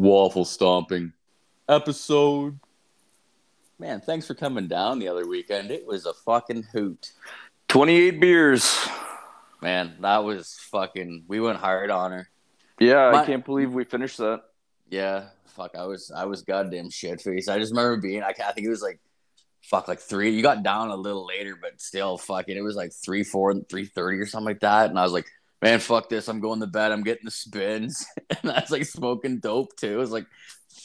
waffle stomping episode. Man, thanks for coming down the other weekend. It was a fucking hoot. 28 beers. Man, that was fucking. We went hard on her. Yeah, My- I can't believe we finished that. Yeah, fuck. I was I was goddamn shit faced. I just remember being. I, I think it was like, fuck, like three. You got down a little later, but still, fucking. It was like three, four, three thirty or something like that. And I was like, man, fuck this. I'm going to bed. I'm getting the spins, and I was like smoking dope too. I was like,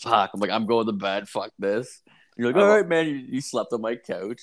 fuck. I'm like, I'm going to bed. Fuck this. You're like, all right, man. You, you slept on my couch.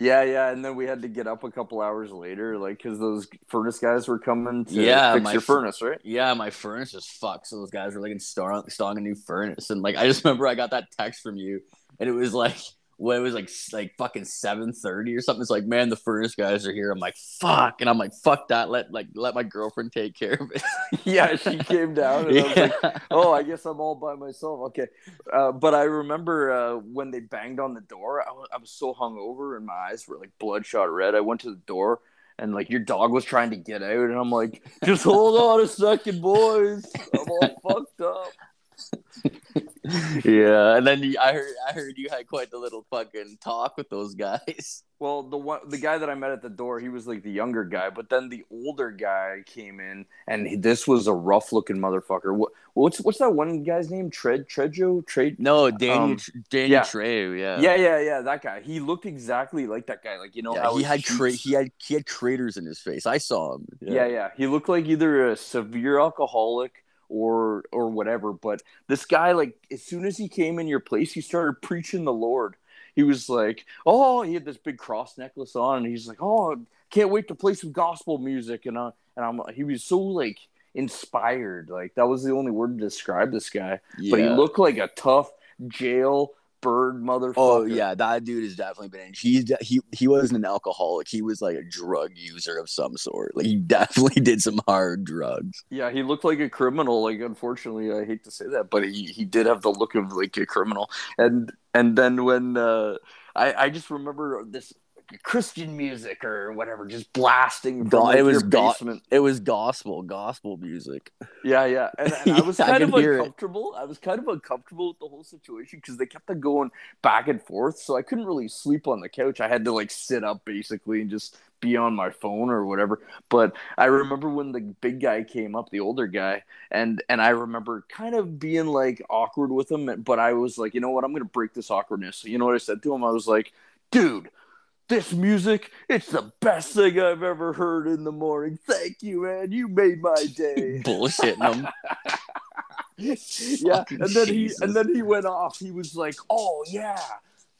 Yeah, yeah, and then we had to get up a couple hours later, like because those furnace guys were coming to Yeah, fix my your furnace, right? Yeah, my furnace was fucked. So those guys were like installing, installing a new furnace, and like I just remember I got that text from you, and it was like when it was like like fucking seven thirty or something. It's like, man, the furnace guys are here. I'm like, fuck, and I'm like, fuck that. Let like let my girlfriend take care of it. yeah, she came down, and I was like, "Oh, I guess I'm all by myself." Okay, uh, but I remember uh, when they banged on the door. I was, I was so hungover, and my eyes were like bloodshot red. I went to the door, and like your dog was trying to get out, and I'm like, "Just hold on a second, boys. I'm all fucked up." yeah, and then you- I heard I heard you had quite the little fucking talk with those guys. Well, the one, the guy that I met at the door, he was like the younger guy, but then the older guy came in, and he- this was a rough looking motherfucker. What, what's what's that one guy's name? Tread Trejo Trade. No, Danny Um, Danny yeah. Trejo, yeah. Yeah, yeah, yeah. That guy. He looked exactly like that guy. Like you know Yeah, how he had cheeks- he had he had craters in his face. I saw him. yeah, yeah. He looked like either a severe alcoholic or or whatever. But this guy, like, as soon as he came in your place, he started preaching the Lord. He was like, "Oh, he had this big cross necklace on, and he's like, oh, can't wait to play some gospel music." And uh, and I'm, he was so like inspired. Like that was the only word to describe this guy. But he looked like a tough jail bird motherfucker. Oh yeah, that dude has definitely been in. He's de- he he wasn't an alcoholic. He was like a drug user of some sort. Like he definitely did some hard drugs. Yeah, he looked like a criminal. Like, unfortunately, I hate to say that, but he, he did have the look of like a criminal. And and then when uh, I I just remember this Christian music or whatever just blasting. Go- like, it was go- It was gospel, gospel music. Yeah, yeah, and, and I was Yeah, I kind of it. uncomfortable. I was kind of uncomfortable with the whole situation because they kept on going back and forth, so I couldn't really sleep on the couch. I had to like sit up basically and just be on my phone or whatever. But I remember when the big guy came up, the older guy, and and I remember kind of being like awkward with him, but I was like, you know what, I'm gonna break this awkwardness. So you know what I said to him? I was like, dude. This music, it's the best thing I've ever heard in the morning. Thank you, man. You made my day Bullshitting him. yeah and then Jesus. he and then he went off he was like oh yeah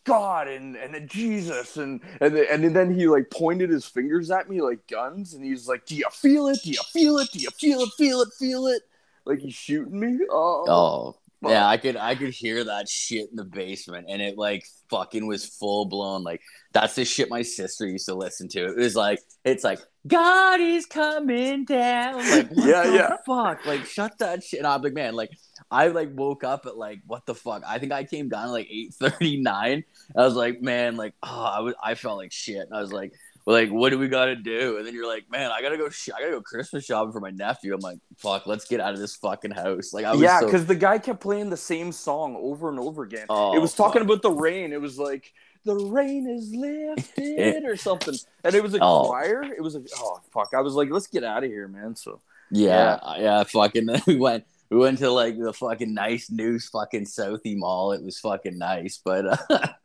god and and then jesus and and then, and then he like pointed his fingers at me like guns and he's like do you feel it do you feel it do you feel it feel it feel it like he's shooting me oh, Oh. Fuck. Yeah, I could I could hear that shit in the basement and it like fucking was full blown like that's the shit my sister used to listen to. It was like it's like God is coming down. Like what Yeah, the yeah. fuck? Like shut that shit. And I'm like, man, like I like woke up at like what the fuck? I think I came down at like 8:39. I was like, man, like oh, I was I felt like shit. And I was like well, like, what do we got to do? And then you're like, man, I gotta go. Sh- I gotta go Christmas shopping for my nephew. I'm like, fuck, let's get out of this fucking house. Like, I was yeah so- because the guy kept playing the same song over and over again Oh, it was talking fuck. about the rain it was like the rain is lifted or something and it was a Oh. choir it was a oh fuck i was like let's get out of here man so Yeah, yeah, fucking. we went, we went to like the fucking nice new fucking Southie Mall. It was fucking nice, but uh,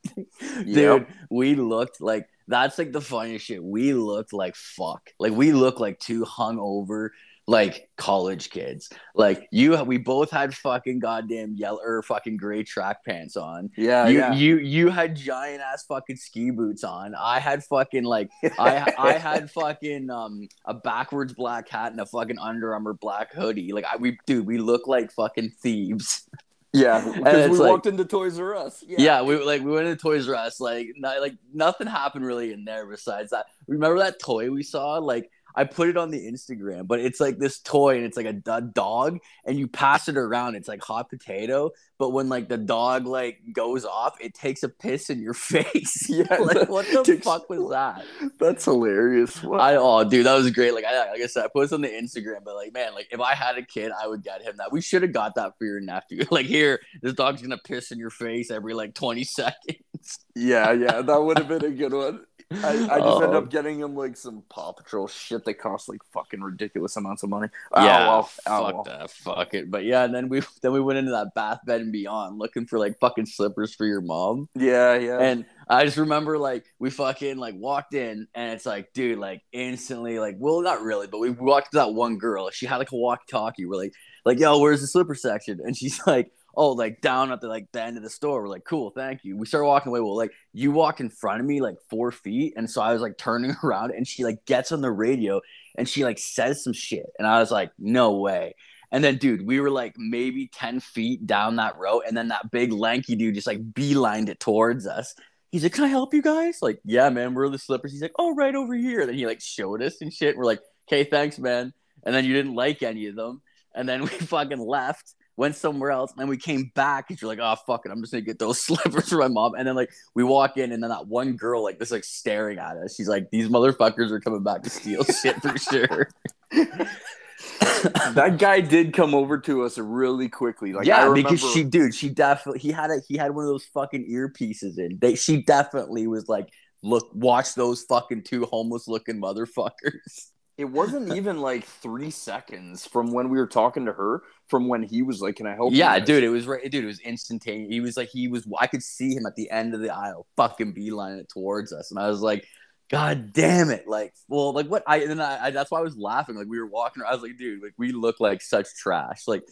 dude, Yep. we looked like that's like the funniest shit. We looked like fuck. Like we looked like two hungover like college kids. Like you, we both had fucking goddamn yellow or fucking gray track pants on. yeah you, yeah you, you had giant ass fucking ski boots on. I had fucking like I I had fucking um a backwards black hat and a fucking Under Armour black hoodie. Like I we dude, we look like fucking thieves. Yeah, because we like- walked into Toys R Us. Yeah, we like we went to Toys R Us. Like not, like nothing happened really in there besides that. Remember that toy we saw? Like I put it on the Instagram, but it's like this toy and it's like a, a dog and you pass it around. It's like hot potato, but when like the dog like goes off, it takes a piss in your face. Yeah, like what the fuck was that? That's hilarious. I oh dude, that was great. Like I like I said, I put this on the Instagram, but like man, like if I had a kid, I would get him that. We should have got that for your nephew. Like here, this dog's gonna piss in your face every like 20 seconds. yeah, yeah, that would have been a good one. I, I just end Oh. up um, getting him like some Paw Patrol shit that costs like fucking ridiculous amounts of money. Oh, yeah, well. Oh, fuck well. that, fuck it. But yeah, and then we then we went into that bath bed and beyond looking for like fucking slippers for your mom. Yeah, yeah. And I just remember like we fucking like walked in and it's like, dude, like instantly, like, well, not really, but we walked to that one girl. She had like a walkie-talkie. We're like, like, yo, where's the slipper section? And she's like, oh, like down at the like the end of the store. We're like, cool, thank you. We start walking away. Well, like you walk in front of me like four feet, and so I was like turning around, and she like gets on the radio and she like says some shit, and I was like, no way. And then, dude, we were like maybe 10 feet down that row, And then that big lanky dude just like beelined it towards us. He's like, Can I help you guys? Like, yeah, man, we're the slippers. He's like, Oh, right over here. Then he like showed us and shit. We're like, Okay, thanks, man. And then you didn't like any of them. And then we fucking left, went somewhere else. And then we came back and you're like, Oh, fuck it. I'm just gonna get those slippers for my mom. And then like we walk in and then that one girl like just like staring at us. She's like, These motherfuckers are coming back to steal shit for sure. that guy did come over to us really quickly. Like, yeah, remember, because she, dude, she definitely he had a he had one of those fucking earpieces in. They she definitely was like, look, watch those fucking two homeless looking motherfuckers. It wasn't even like three seconds from when we were talking to her from when he was like, "Can I help?" Yeah, guys?" dude, it was right, dude, it was instantaneous. He was like, he was, I could see him at the end of the aisle, fucking beeline it towards us, and I was like. God damn it! Like, well, like what? I and then I, I that's why I was laughing. Like we were walking. I was like, dude, like we look like such trash. Like,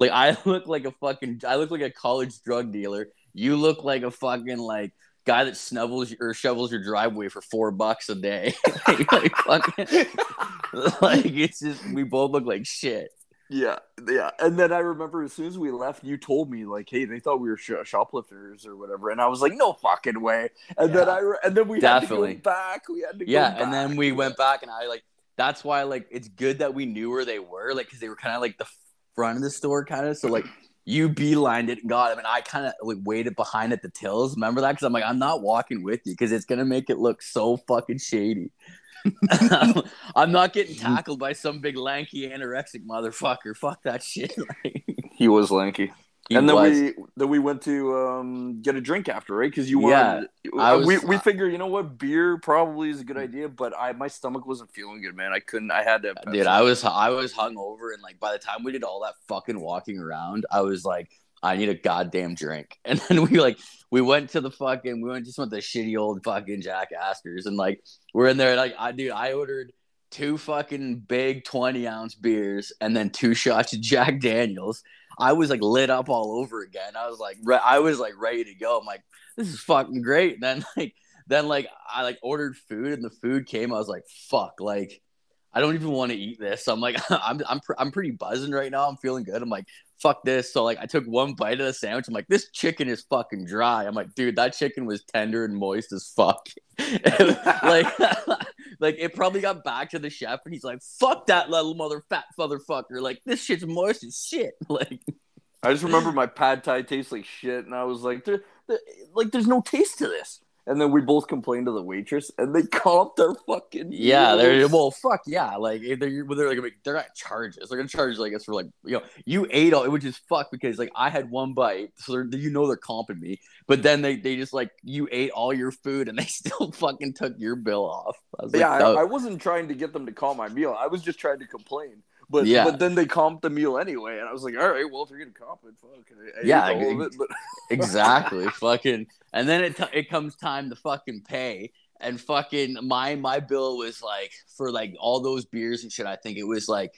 like I look like a fucking. I look like a college drug dealer. You look like a fucking like guy that snubbles or shovels your driveway for four bucks a day. like, like it's just we both look like shit. Yeah, yeah. And then I remember as soon as we left, you told me like, "Hey, they thought we were sh- shoplifters or whatever," and I was like, "No fucking way!" And then I re- and then we Definitely. had to go back. We had to Yeah, and then we went back, and I like that's why like it's good that we knew where they were, like because they were kind of like the front of the store, kind of. So like you beelined it and got them, and I kind of like waited behind at the tills. Remember that? Because I'm like, I'm not walking with you because it's gonna make it look so fucking shady. I'm not getting tackled by some big lanky anorexic motherfucker. Fuck that shit. He was lanky. He and then was. we then we went to um, get a drink after, right? Because you Yeah, wanted. I was- we we figure, you know what, beer probably is a good idea, but I my stomach wasn't feeling good, man. I couldn't. I had to. Dude. I was I was hungover, and like by the time we did all that fucking walking around, I was like, I need a goddamn drink. And then we like we went to the fucking we went just went to shitty old fucking Jack Astor's, and like we're in there like I dude I ordered two fucking big twenty ounce beers and then two shots of Jack Daniels. I was like lit up all over again. I was like re- I was like ready to go. I'm like this is fucking great. And then like then like I like ordered food and the food came. I was like fuck like. I don't even want to eat this. I'm like, I'm I'm pr- I'm pretty buzzing right now. I'm feeling good. I'm like, fuck this. So like, I took one bite of the sandwich. I'm like, this chicken is fucking dry. I'm like, dude, that chicken was tender and moist as fuck. like, like it probably got back to the chef, and he's like, fuck that little mother fat motherfucker. Like, this shit's moist as shit. Like, I just remember my pad thai tastes like shit, and I was like, there, there- like, there's no taste to this. And then we both complained to the waitress, and they comped their fucking Yeah, they're well, fuck yeah. Like eh, they're well, they're like they're not charges. They're gonna charge like us for like you know you ate all, which is fuck because like I had one bite, so they're, you know they're comping me. But then they they just like you ate all your food and they still fucking took your bill off. I was yeah, that- I, I wasn't trying to get them to call my meal. I was just trying to complain. But Yeah. but then they comped the meal anyway, and I was like, all right, well, if you're gonna comp it, fuck. Yeah, ate all of it, but exactly fucking and then it, t- it comes time to fucking pay and fucking my my bill was like for like all those beers and shit i think it was like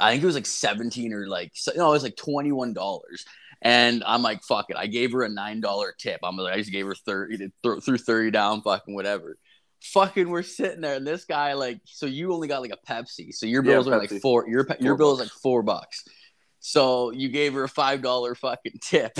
i think it was like 17 or like so- no it was like 21 dollars and i'm like fuck it i gave her a nine dollar tip i'm like i just gave her 30 th- threw 30 down fucking whatever fucking we're sitting there and this guy like so you only got like a pepsi so your Yeah, bills are like four your pe- your Four bill is like four bucks so you gave her a five dollar fucking tip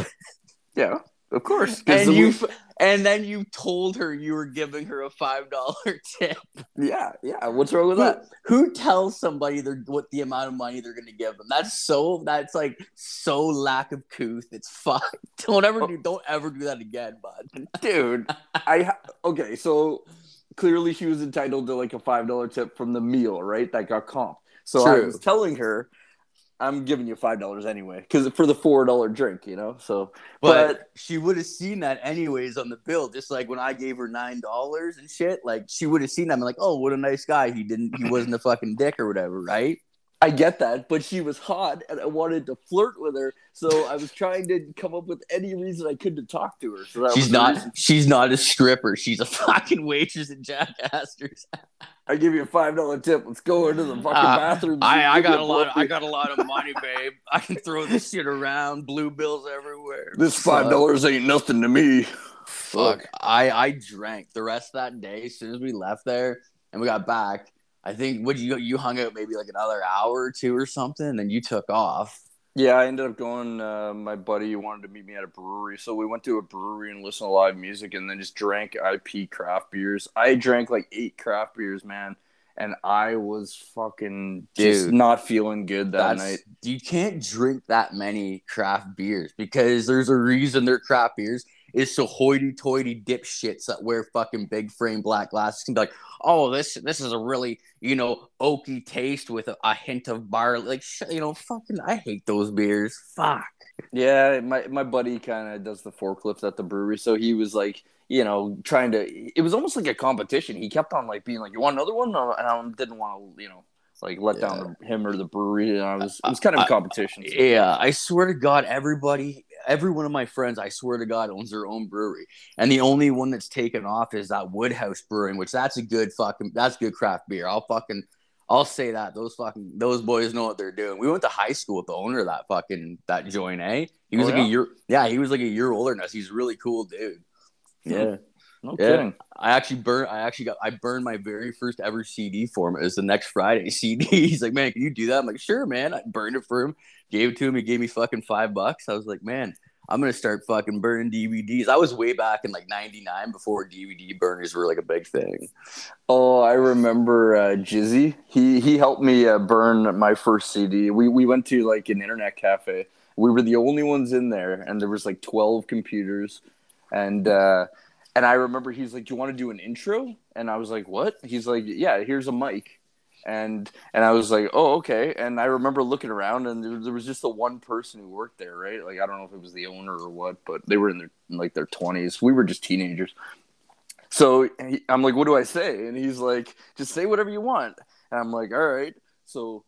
yeah, Of course And you f- and then you told her you were giving her a five dollar tip. yeah, yeah. What's wrong with Who, that? who tells somebody they're what the amount of money they're gonna give them? That's so that's like so lack of couth. It's fucked. Don't ever oh. do don't ever do that again, bud. dude i ha- okay so clearly she was entitled to like a five dollar tip from the meal right that got comp so i was telling her i'm giving you five dollars anyway because for the four dollar drink you know so But, But- she would have seen that anyways on the bill, just like when I gave her nine dollars and shit. Like she would have seen that and like, oh, what a nice guy. He didn't he wasn't a fucking dick or whatever, right? I get that but she was hot and i wanted to flirt with her so i was trying to come up with any reason i could to talk to her so She's not she's not a stripper. She's a fucking waitress at Jack Astor's. i give you a five dollar tip let's go into the fucking Uh, bathroom I, I got a lot. blow- I got a lot of money, babe. I can throw this shit around. Blue bills everywhere. this five dollars ain't nothing to me Fuck. I I drank the rest of that day. As soon as we left there and we got back, I think would you you hung out maybe like another hour or two or something, and then you took off. Yeah, I ended up going. Uh, my buddy wanted to meet me at a brewery, so we went to a brewery and listened to live music, and then just drank IP craft beers. I drank like eight craft beers, man, and I was fucking just not feeling good that night. you can't drink that many craft beers because there's a reason they're craft beers. Is so hoity-toity dipshits that wear fucking big frame black glasses can be like, oh, this this is a really you know oaky taste with a, a hint of barley. Like, sh- you know, fucking, I hate those beers. Fuck. Yeah, my my buddy kind of does the forklifts at the brewery, so he was like, you know, trying to. It was almost like a competition. He kept on like being like, "You want another one?" And I didn't want to, you know, like let down him or the brewery. And I was, it was kind of a competition. so- Yeah, I swear to God, everybody, every one of my friends, I swear to God, owns their own brewery, and the only one that's taken off is that Woodhouse Brewing, which that's a good fucking, that's good craft beer. I'll fucking, I'll say that those fucking, those boys know what they're doing. We went to high school with the owner of that fucking that joint, eh? He was Oh, like yeah? a year, yeah, he was like a year older than us. He's a really cool, dude. Yeah. No Yeah. kidding. I actually burned. I actually got. I burned my very first ever CD for him. It was the next Friday CD. He's like, "Man, can you do that?" I'm like, "Sure, man." I burned it for him. Gave it to him. He gave me fucking five bucks. I was like, "Man, I'm gonna start fucking burning DVDs." I was way back in like '99 before DVD burners were like a big thing. Oh, I remember uh, Jizzy. He he helped me uh, burn my first CD. We we went to like an internet cafe. We were the only ones in there, and there was like twelve computers, and uh, and I remember he's like, "Do you want to do an intro?" And I was like, "What?" He's like, "Yeah, here's a mic." And and I was like, "Oh, okay." And I remember looking around, and there, there was just the one person who worked there, right? Like I don't know if it was the owner or what, but they were in their in like their twenties. We were just teenagers. So he, I'm like, what do I say? And he's like, just say whatever you want. And I'm like, all right. So,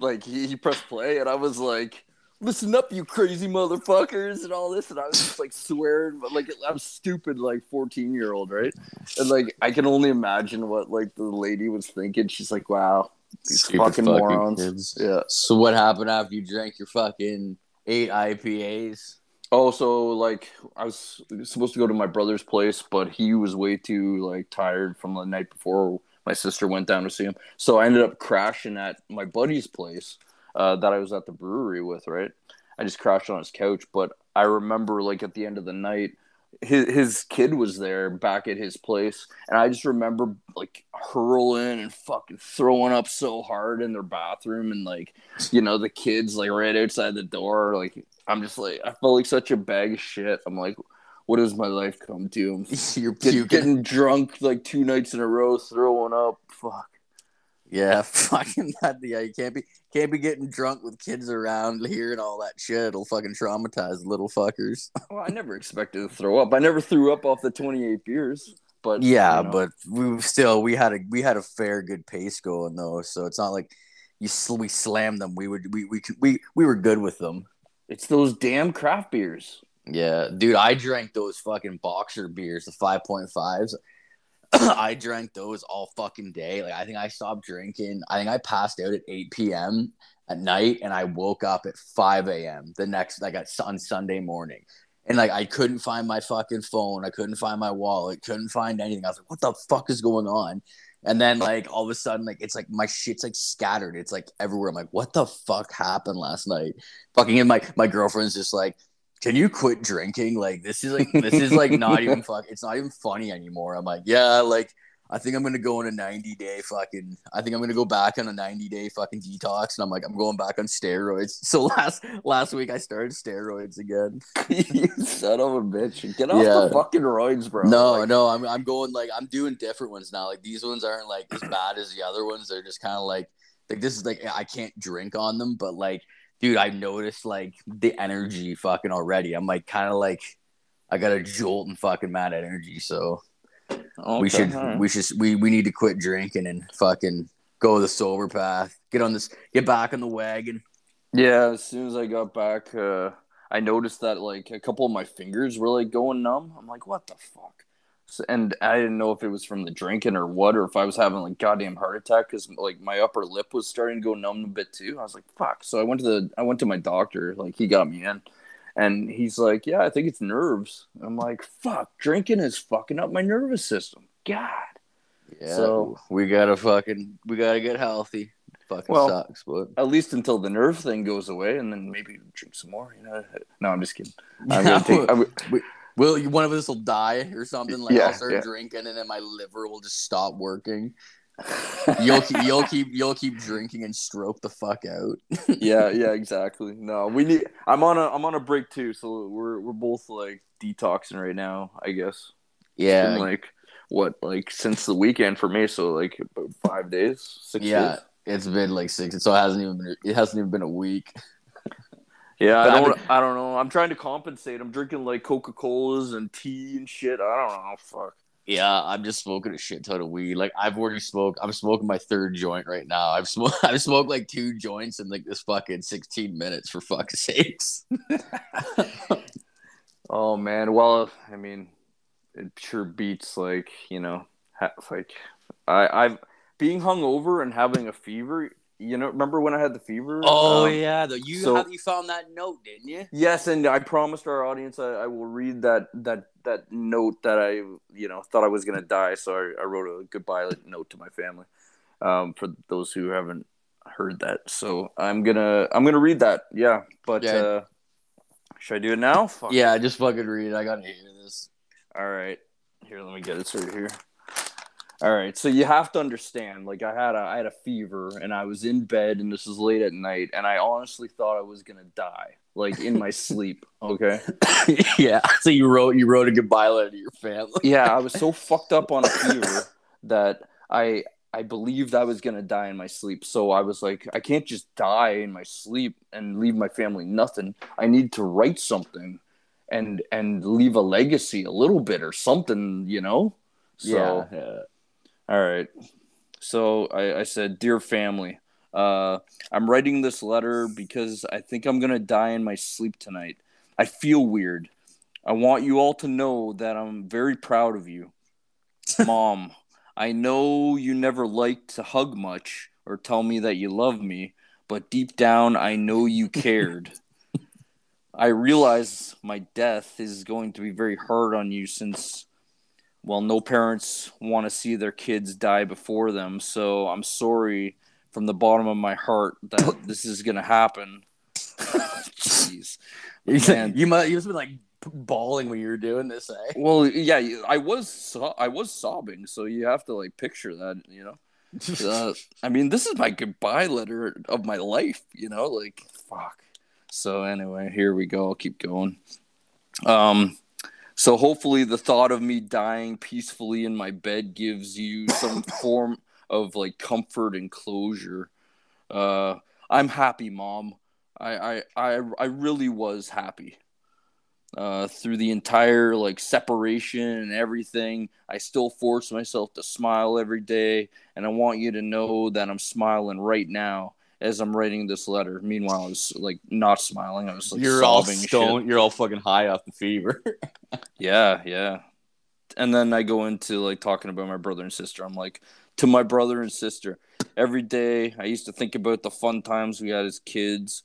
like, he, he pressed play, and I was like, listen up, you crazy motherfuckers, and all this. And I was just like swearing, but like, I'm stupid, like 14 year old, right? And like, I can only imagine what like the lady was thinking. She's like, wow, these Stupid fucking, fucking morons. kids. Yeah. So what happened after you drank your fucking eight IPAs? Oh, so like I was supposed to go to my brother's place, but he was way too like tired from the night before. My sister went down to see him, so I ended up crashing at my buddy's place uh, that I was at the brewery with. Right, I just crashed on his couch, but I remember like at the end of the night, his his kid was there back at his place, and I just remember like hurling and fucking throwing up so hard in their bathroom, and like you know the kids like right outside the door, like I'm just like I felt like such a bag of shit. I'm like, what has my life come to? You're get- getting drunk like two nights in a row, throwing up. Fuck. Yeah, fucking that. Yeah, you can't be can't be getting drunk with kids around, hearing all that shit. It'll fucking traumatize little fuckers. Well, I never expected to throw up. I never threw up off the 28 beers, but Yeah, you know. but we still we had a we had a fair good pace going though, so it's not like you sl- we slammed them. We would we we we we were good with them. it's those damn craft beers. Yeah, dude, I drank those fucking boxer beers, the five point fives. I drank those all fucking day. Like I think I stopped drinking. I think I passed out at eight p.m. at night, and I woke up at five a.m. the next like on Sunday morning. And like I couldn't find my fucking phone. I couldn't find my wallet. Couldn't find anything. I was like, "What the fuck is going on?" And then like all of a sudden, like it's like my shit's like scattered. It's like everywhere. I'm like, "What the fuck happened last night?" Fucking, and my my girlfriend's just like, can you quit drinking? Like this is like this is like not even fuck. It's not even funny anymore. I'm like, yeah, like I think I'm gonna go on a 90 day fucking. I think I'm gonna go back on a 90 day fucking detox, and I'm like, I'm going back on steroids. So last last week I started steroids again. you son of a bitch! Get off Yeah. the fucking roids, bro. No, Like, no, I'm I'm going like I'm doing different ones now. Like these ones aren't like as bad as the other ones. They're just kind of like like this is like I can't drink on them, but like, dude, I've noticed like the energy fucking already. I'm like kind of like I got a jolt and fucking mad energy. So okay, we should right. we should we we need to quit drinking and fucking go the sober path. Get on this, get back on the wagon. Yeah, as soon as I got back, uh, I noticed that like a couple of my fingers were like going numb. I'm like, what the fuck? And I didn't know if it was from the drinking or what, or if I was having like goddamn heart attack because like my upper lip was starting to go numb a bit too. I was like, fuck. So I went to the I went to my doctor. Like he got me in, and he's like, yeah, I think it's nerves. I'm like, fuck, drinking is fucking up my nervous system. God. Yeah, So- we gotta fucking we gotta get healthy. Fucking Well, sucks, but At least until the nerve thing goes away, and then maybe drink some more. You know? No, I'm just kidding. I'm gonna take. I'm, Will one of us will die or something? Like Yeah, I'll start yeah. drinking and then my liver will just stop working. You'll keep, you'll keep you'll keep drinking and stroke the fuck out. yeah, yeah, exactly. No, we need. I'm on a I'm on a break too, so we're we're both like detoxing right now. I guess. Yeah, been, like what like since the weekend for me. So like about five days, six yeah. days. It's been like six, so it hasn't even been it hasn't even been a week. Yeah, I don't. I don't know. I'm trying to compensate. I'm drinking like Coca Colas and tea and shit. I don't know. Fuck. Yeah, I'm just smoking a shit ton of weed. Like I've already smoked. I'm smoking my third joint right now. I've smoked. I've smoked like two joints in like this fucking 16 minutes for fuck's sakes. Oh man. Well, I mean, it sure beats like you know, ha- like I I've being hungover and having a fever. You know, remember when I had the fever? Oh Um, yeah, though you so- have you found that note, didn't you? Yes, and I promised our audience I, I will read that that that note that I you know thought I was gonna die, so I, I wrote a goodbye note to my family. Um, for those who haven't heard that, so I'm gonna I'm gonna read that. Yeah, but Yeah. uh, should I do it now? Fuck. Yeah, just fucking read. it. I gotta hear this. All right. Here, let me get it right here. All right. So you have to understand, like I had a I had a fever and I was in bed and this was late at night and I honestly thought I was gonna die, like in my sleep. Okay. yeah. So you wrote you wrote a goodbye letter to your family. Yeah, I was so fucked up on a fever that I I believed I was gonna die in my sleep. So I was like, I can't just die in my sleep and leave my family nothing. I need to write something and and leave a legacy a little bit or something, you know? So yeah. All right. So I, I said, Dear family, uh, I'm writing this letter because I think I'm going to die in my sleep tonight. I feel weird. I want you all to know that I'm very proud of you. Mom, I know you never liked to hug much or tell me that you love me, but deep down, I know you cared. I realize my death is going to be very hard on you since well, no parents want to see their kids die before them, so I'm sorry from the bottom of my heart that this is gonna happen. Jeez. Man. you must you must have been like bawling when you were doing this, eh? Well, yeah, I was so- I was sobbing, so you have to like picture that, you know. Uh, I mean, this is my goodbye letter of my life, you know, like fuck. So anyway, here we go. I'll keep going. Um so hopefully the thought of me dying peacefully in my bed gives you some form of like comfort and closure. Uh I'm happy, mom. I I I, I really was happy. Uh, through the entire like separation and everything, I still force myself to smile every day, and I want you to know that I'm smiling right now as I'm writing this letter. Meanwhile, I was like not smiling. I was like you're all and shit. You're all fucking high off the fever. Yeah, yeah. And then I go into like talking about my brother and sister. I'm like, to my brother and sister, every day I used to think about the fun times we had as kids,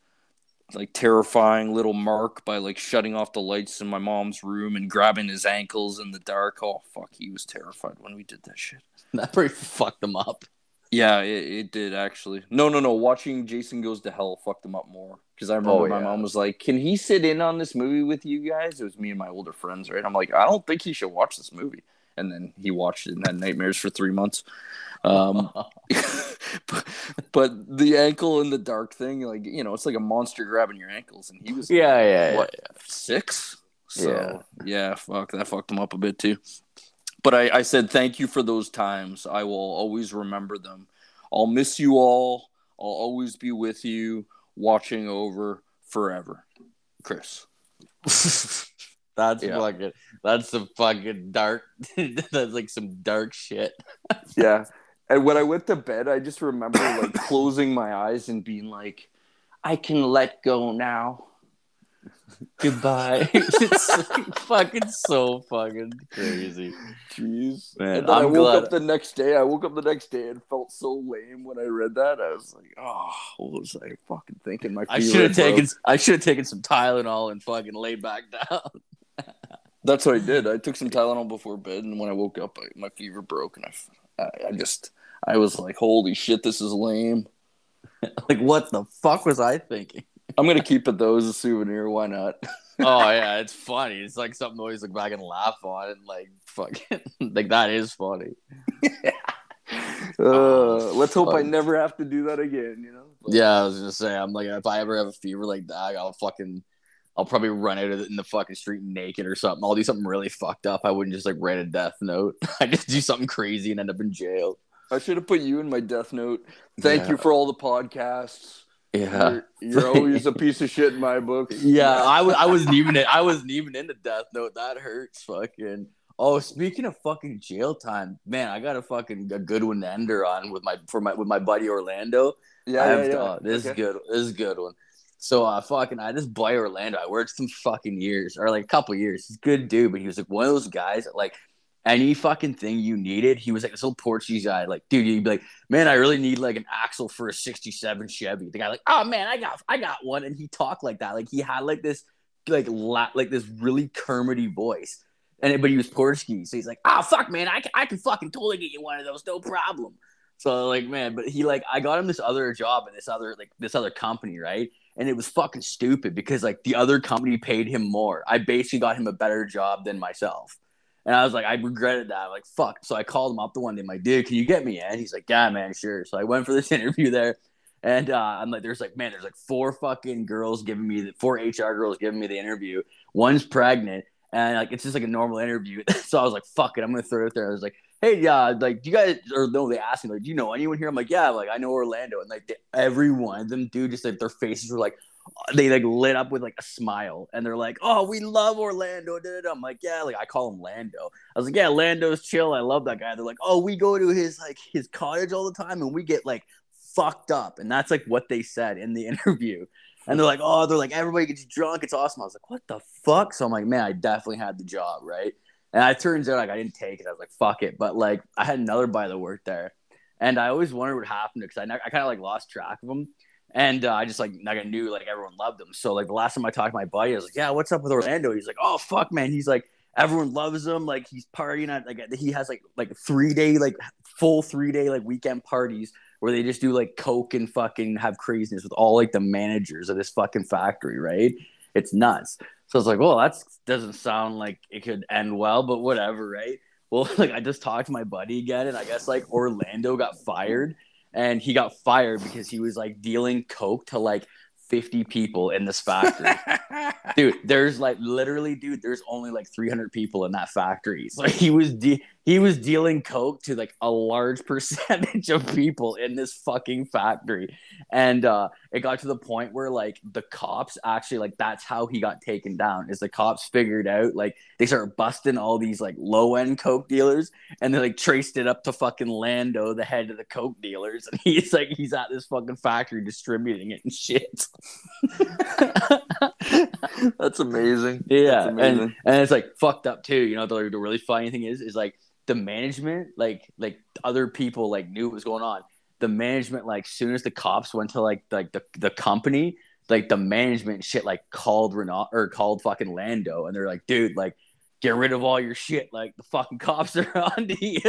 like terrifying little Mark by like shutting off the lights in my mom's room and grabbing his ankles in the dark. Oh fuck, he was terrified when we did that shit. that pretty fucked them up. Yeah, it, it did actually. No, no, no. Watching Jason Goes to Hell fucked him up more because I remember Oh, my yeah. mom was like, "Can he sit in on this movie with you guys?" It was me and my older friends, right? I'm like, I don't think he should watch this movie. And then he watched it and had nightmares for three months. Um, but, but the ankle in the dark thing, like you know, it's like a monster grabbing your ankles, and he was yeah, yeah, yeah. what six? So yeah, fuck that fucked him up a bit too. But I, I said thank you for those times. I will always remember them. I'll miss you all. I'll always be with you, watching over forever. Chris. That's Yeah. fucking. That's some fucking dark. that's like some dark shit. Yeah. And when I went to bed, I just remember like closing my eyes and being like, I can let go now. Goodbye. it's like fucking so fucking crazy. Jeez. Man, and I woke glad- up the next day. I woke up the next day and felt so lame when I read that. I was like, oh, what was I fucking thinking? My I should have taken. I should have taken some Tylenol and fucking laid back down. That's what I did. I took some Tylenol before bed, and when I woke up, I, my fever broke, and I, I, I just, I was like, "Holy shit, this is lame." like, what the fuck was I thinking? I'm gonna keep it though as a souvenir. Why not? oh yeah, it's funny. It's like something to always look back and laugh on, and like fucking like that is funny. Uh, let's hope I never have to do that again. You know? But- Yeah, I was gonna say, I'm like, if I ever have a fever like that, I'll fucking, I'll probably run out in the fucking street naked or something. I'll do something really fucked up. I wouldn't just like write a death note. I just do something crazy and end up in jail. I should have put you in my death note. Thank Yeah. you for all the podcasts. Yeah. You're, you're always a piece of shit in my book. Yeah, I was I wasn't even in, I wasn't even into Death Note. That hurts, fucking. Oh, speaking of fucking jail time, man, I got a fucking a good one to end her on with my for my with my buddy Orlando. Yeah, I yeah, have, yeah. uh, this is good. This is a good one. So uh fucking I this boy Orlando, I worked some fucking years or like a couple years. He's a good dude, but he was like one of those guys that, like any fucking thing you needed, he was like this little Portuguese guy. Like, dude, you'd be like, man, I really need like an axle for a '67 Chevy. The guy like, oh man, I got, I got one, and he talked like that. Like he had like this, like la- like this really Kermity voice, and but he was Portuguese, so he's like, oh fuck, man, I I can fucking totally get you one of those, no problem. So like, man, but he like, I got him this other job in this other like this other company, right? And it was fucking stupid because like the other company paid him more. I basically got him a better job than myself. And I was like, I regretted that. I'm like, fuck. So I called him up the one day, I'm like, dude, can you get me in? He's like, yeah, man, sure. So I went for this interview there. And uh, I'm like, there's like, man, there's like four fucking girls giving me the four HR girls giving me the interview. One's pregnant. And like, it's just like a normal interview. so I was like, fuck it. I'm going to throw it there. I was like, hey, yeah, like, do you guys, or no, they asked me, like, do you know anyone here? I'm like, yeah, like, I know Orlando. And like, they, every one of them, dude, just like their faces were like, they like lit up with like a smile and they're like, oh, we love Orlando. da, da, da." I'm like, yeah, like I call him Lando. I was like, yeah, Lando's chill. I love that guy. They're like, oh, we go to his like his cottage all the time and we get like fucked up. And that's like what they said in the interview. And they're like, oh, they're like, everybody gets drunk. It's awesome. I was like, what the fuck? So I'm like, man, I definitely had the job, right? And it turns out like I didn't take it. I was like, fuck it. But like I had another by the work there. And I always wondered what happened because I, I kind of like lost track of him. And uh, I just like, like I knew like everyone loved him. So like the last time I talked to my buddy, I was like, yeah, what's up with Orlando? He's like, oh fuck, man. He's like, everyone loves him. Like he's partying at like he has like like three day like full three day like weekend parties where they just do like coke and fucking have craziness with all like the managers of this fucking factory, right? It's nuts. So I was like, well, that doesn't sound like it could end well, but whatever, right? Well, like I just talked to my buddy again, and I guess like Orlando got fired, and he got fired because he was like dealing coke to like 50 people in this factory. dude, there's like literally, dude, there's only like 300 people in that factory. So he was de- he was dealing coke to like a large percentage of people in this fucking factory. And uh it got to the point where like the cops actually like that's how he got taken down is the cops figured out like they started busting all these like low end coke dealers and they like traced it up to fucking Lando, the head of the coke dealers, and he's like he's at this fucking factory distributing it and shit. That's amazing. Yeah, That's and, and it's like fucked up too. You know, the, the really funny thing is, is like the management, like like other people like knew what was going on. The management, like soon as the cops went to like like the the company, like the management shit, like called Renault or called fucking Lando, and they're like, dude, like get rid of all your shit. Like the fucking cops are on to you.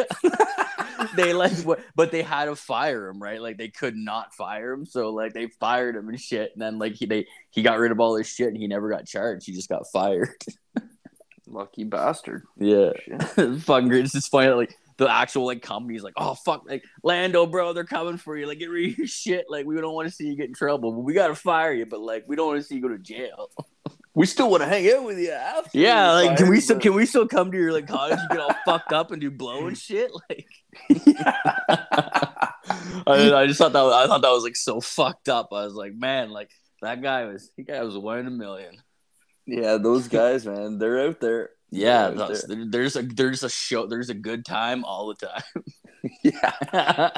they like, but they had to fire him, right? Like they could not fire him, so like they fired him and shit. And then like he they he got rid of all his shit, and he never got charged. He just got fired. Lucky bastard. Yeah, fucking great. It's just funny like the actual like company's like, oh fuck, like Lando, bro, they're coming for you. Like get rid of your shit. Like we don't want to see you get in trouble, but we gotta fire you. But like we don't want to see you go to jail. We still want to hang out with you after. Yeah, like can we still can we still come to your like cottage and get all fucked up and do blow and shit? Like I, I just thought that was, I thought that was like so fucked up. I was like, man, like that guy was he guy was one in a million. Yeah, those guys, man, they're out there. Yeah, They're out there- there's a there's a show there's a good time all the time. Yeah,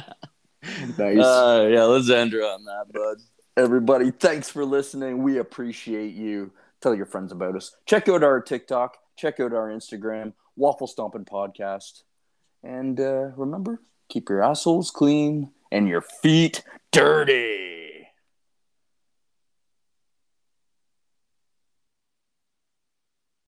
nice. uh, yeah, let's end her on that, bud. Everybody, thanks for listening. We appreciate you. Tell your friends about us. Check out our TikTok. Check out our Instagram, Waffle Stomping Podcast. And uh, remember, keep your assholes clean and your feet dirty.